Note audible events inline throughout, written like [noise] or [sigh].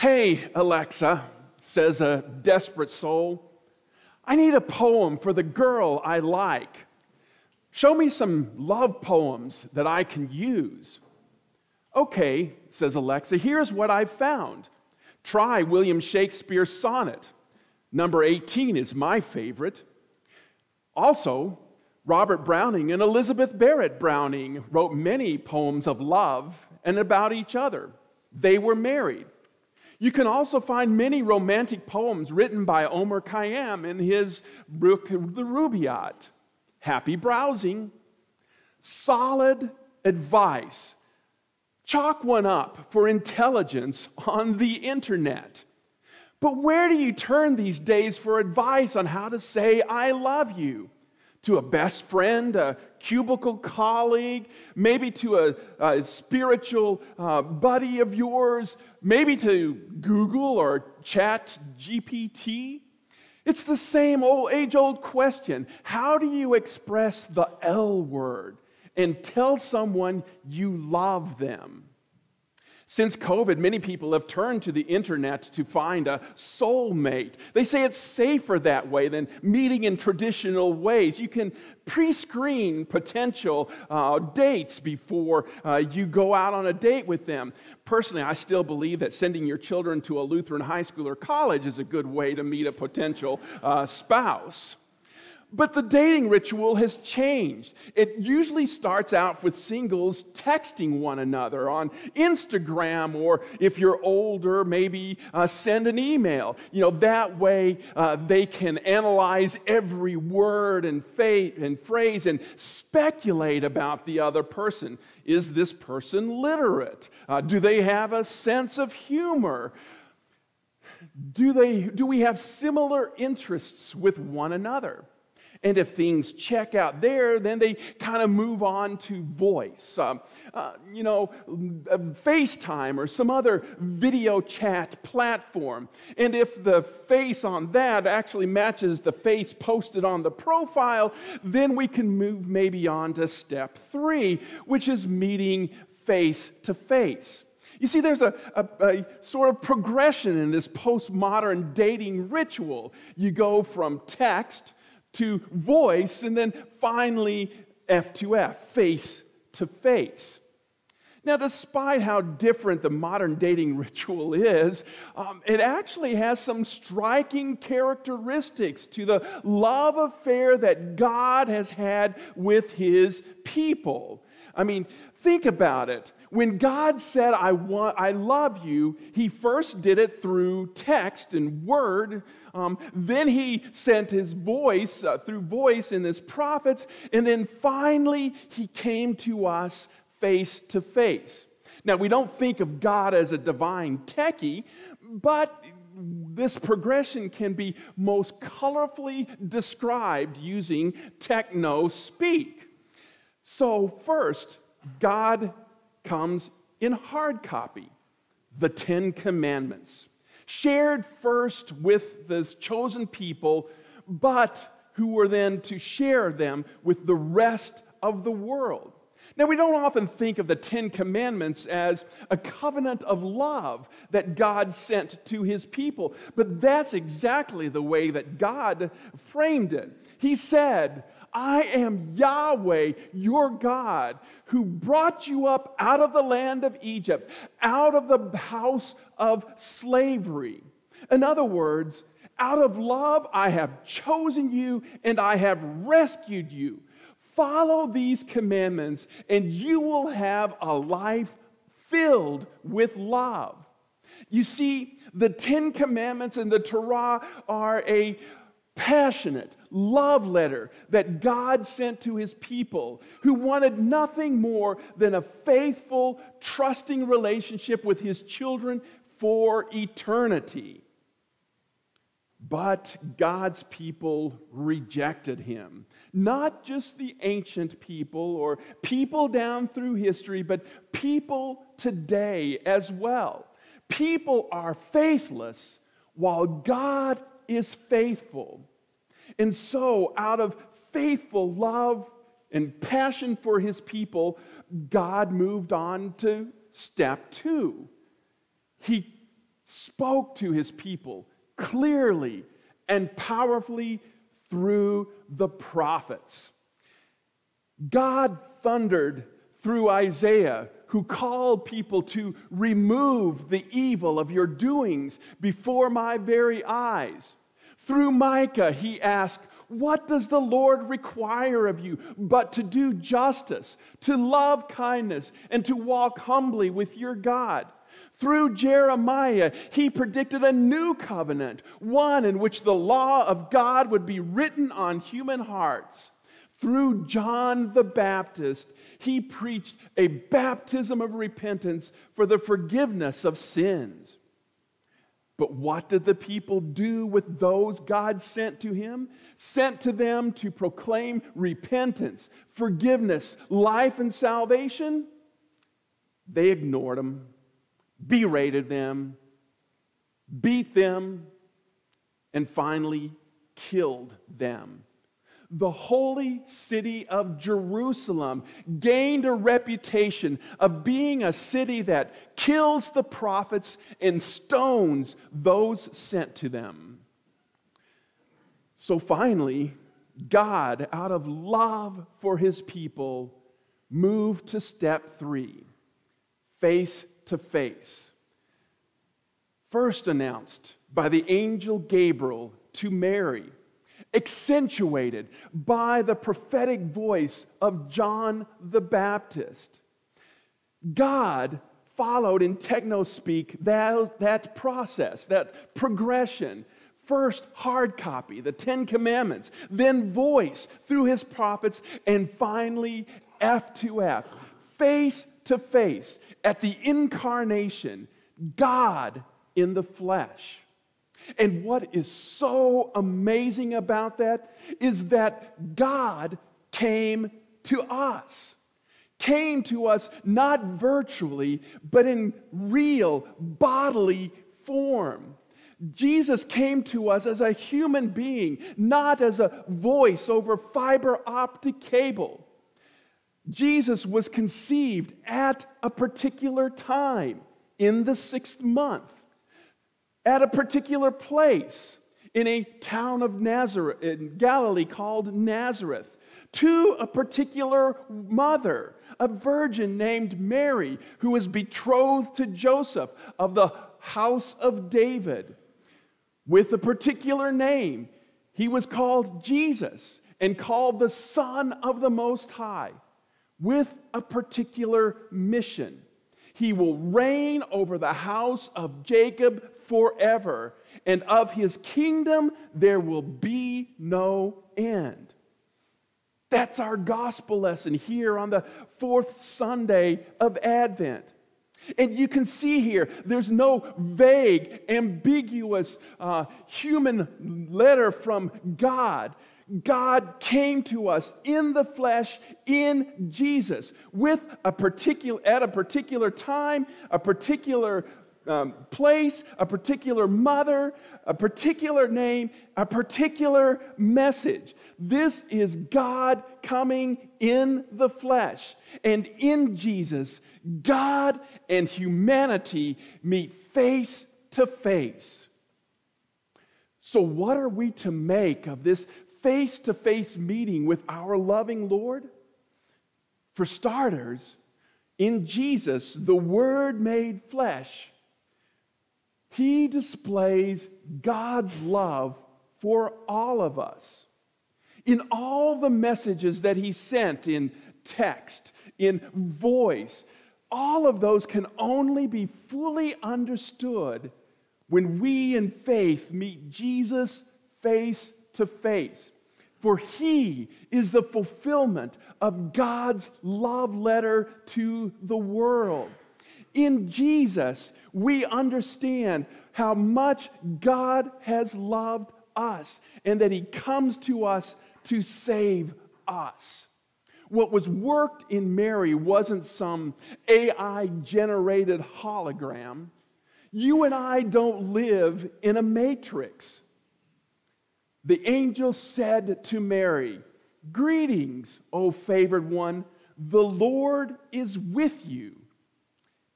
Hey, Alexa, says a desperate soul, I need a poem for the girl I like. Show me some love poems that I can use. Okay, says Alexa, here's what I've found. Try William Shakespeare's sonnet. Number 18 is my favorite. Also, Robert Browning and Elizabeth Barrett Browning wrote many poems of love and about each other. They were married. You can also find many romantic poems written by Omar Khayyam in his book, The Rubaiyat. Happy browsing. Solid advice. Chalk one up for intelligence on the internet. But where do you turn these days for advice on how to say, I love you? To a best friend, a cubicle colleague, maybe to a, a spiritual uh, buddy of yours, maybe to Google or Chat GPT? It's the same old age old question. How do you express the L word and tell someone you love them? Since COVID, many people have turned to the internet to find a soulmate. They say it's safer that way than meeting in traditional ways. You can pre screen potential uh, dates before uh, you go out on a date with them. Personally, I still believe that sending your children to a Lutheran high school or college is a good way to meet a potential uh, spouse. But the dating ritual has changed. It usually starts out with singles texting one another on Instagram, or if you're older, maybe uh, send an email. You know, that way uh, they can analyze every word and, fa- and phrase and speculate about the other person. Is this person literate? Uh, do they have a sense of humor? Do, they, do we have similar interests with one another? And if things check out there, then they kind of move on to voice, um, uh, you know, uh, FaceTime or some other video chat platform. And if the face on that actually matches the face posted on the profile, then we can move maybe on to step three, which is meeting face to face. You see, there's a, a, a, sort of progression in this postmodern dating ritual. You go from text to voice, and then finally F to F, face to face. Now, despite how different the modern dating [laughs] ritual is, um, it actually has some striking characteristics to the love affair that God has had with his people. I mean, think about it. When God said, I, want, I love you, he first did it through text and word. Um, then he sent his voice uh, through voice in his prophets. And then finally, he came to us face to face. Now, we don't think of God as a divine techie, but this progression can be most colorfully described using techno speak. So, first, God comes in hard copy the Ten Commandments, shared first with the chosen people, but who were then to share them with the rest of the world. Now, we don't often think of the Ten Commandments as a covenant of love that God sent to his people, but that's exactly the way that God framed it. He said, I am Yahweh, your God, who brought you up out of the land of Egypt, out of the house of slavery. In other words, out of love, I have chosen you and I have rescued you. Follow these commandments, and you will have a life filled with love. You see, the Ten Commandments and the Torah are a passionate love letter that God sent to his people who wanted nothing more than a faithful, trusting relationship with his children for eternity. But God's people rejected him. Not just the ancient people or people down through history, but people today as well. People are faithless while God is faithful. And so, out of faithful love and passion for his people, God moved on to step two. He spoke to his people clearly and powerfully through the prophets. God thundered through Isaiah, who called people to remove the evil of your doings before my very eyes. Through Micah, he asked, What does the Lord require of you but to do justice, to love kindness, and to walk humbly with your God? Through Jeremiah, he predicted a new covenant, one in which the law of God would be written on human hearts. Through John the Baptist, he preached a baptism of repentance for the forgiveness of sins. But what did the people do with those God sent to him? Sent to them to proclaim repentance, forgiveness, life, and salvation? They ignored him berated them, beat them, and finally killed them. The holy city of Jerusalem gained a reputation of being a city that kills the prophets and stones those sent to them. So finally, God, out of love for his people, moved to step three face to face. First announced by the angel Gabriel to Mary, accentuated by the prophetic voice of John the Baptist. God followed in techno speak that, that process, that progression. First, hard copy, the Ten Commandments, then voice through his prophets, and finally, F to F, face to face at the incarnation, God in the flesh. And what is so amazing about that is that God came to us. Came to us not virtually, but in real bodily form. Jesus came to us as a human being, not as a voice over fiber optic cable. Jesus was conceived at a particular time in the sixth month, at a particular place in a town of Nazareth, in Galilee called Nazareth, to a particular mother, a virgin named Mary, who was betrothed to Joseph of the house of David. With a particular name, he was called Jesus and called the Son of the Most High with a particular mission. He will reign over the house of Jacob forever, and of his kingdom there will be no end. That's our gospel lesson here on the fourth Sunday of Advent. And you can see here, there's no vague, ambiguous uh, human letter from God. God came to us in the flesh in Jesus with a particular at a particular time, a particular um, place, a particular mother, a particular name, a particular message. This is God coming in the flesh. And in Jesus, God and humanity meet face to face. So, what are we to make of this face to face meeting with our loving Lord? For starters, in Jesus, the Word made flesh, He displays God's love for all of us. In all the messages that He sent in text, in voice, all of those can only be fully understood when we in faith meet Jesus face to face. For he is the fulfillment of God's love letter to the world. In Jesus, we understand how much God has loved us and that he comes to us to save us. What was worked in Mary wasn't some AI generated hologram. You and I don't live in a matrix. The angel said to Mary, Greetings, O favored one, the Lord is with you.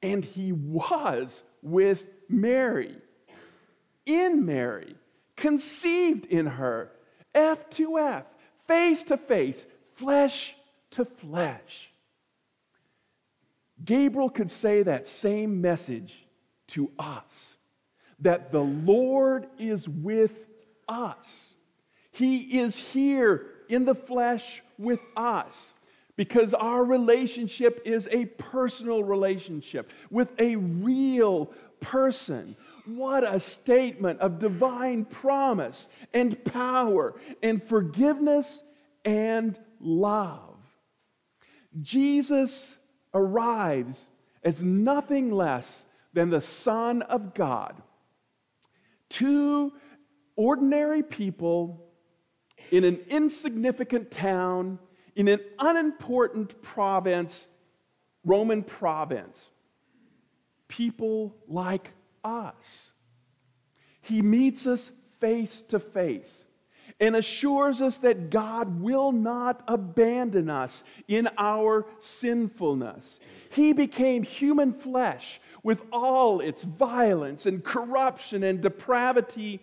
And he was with Mary. in Mary, conceived in her, F to F, face to face, flesh to flesh. Gabriel could say that same message to us that the Lord is with us. He is here in the flesh with us because our relationship is a personal relationship with a real person. What a statement of divine promise and power and forgiveness and love. Jesus arrives as nothing less than the Son of God. Two ordinary people in an insignificant town, in an unimportant province, Roman province. People like us. He meets us face to face and assures us that God will not abandon us in our sinfulness. He became human flesh with all its violence and corruption and depravity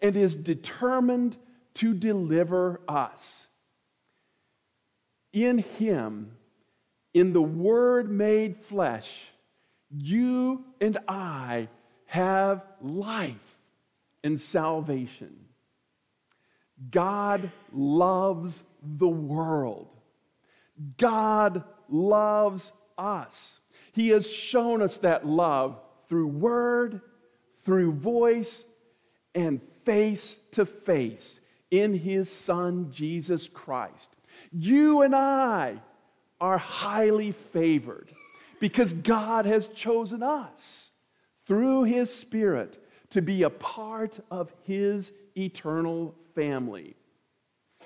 and is determined to deliver us. In Him, in the Word made flesh, you and I have life and salvation. God loves the world. God loves us. He has shown us that love through word, through voice, and face to face in His Son, Jesus Christ. You and I are highly favored because God has chosen us through His Spirit to be a part of His eternal family.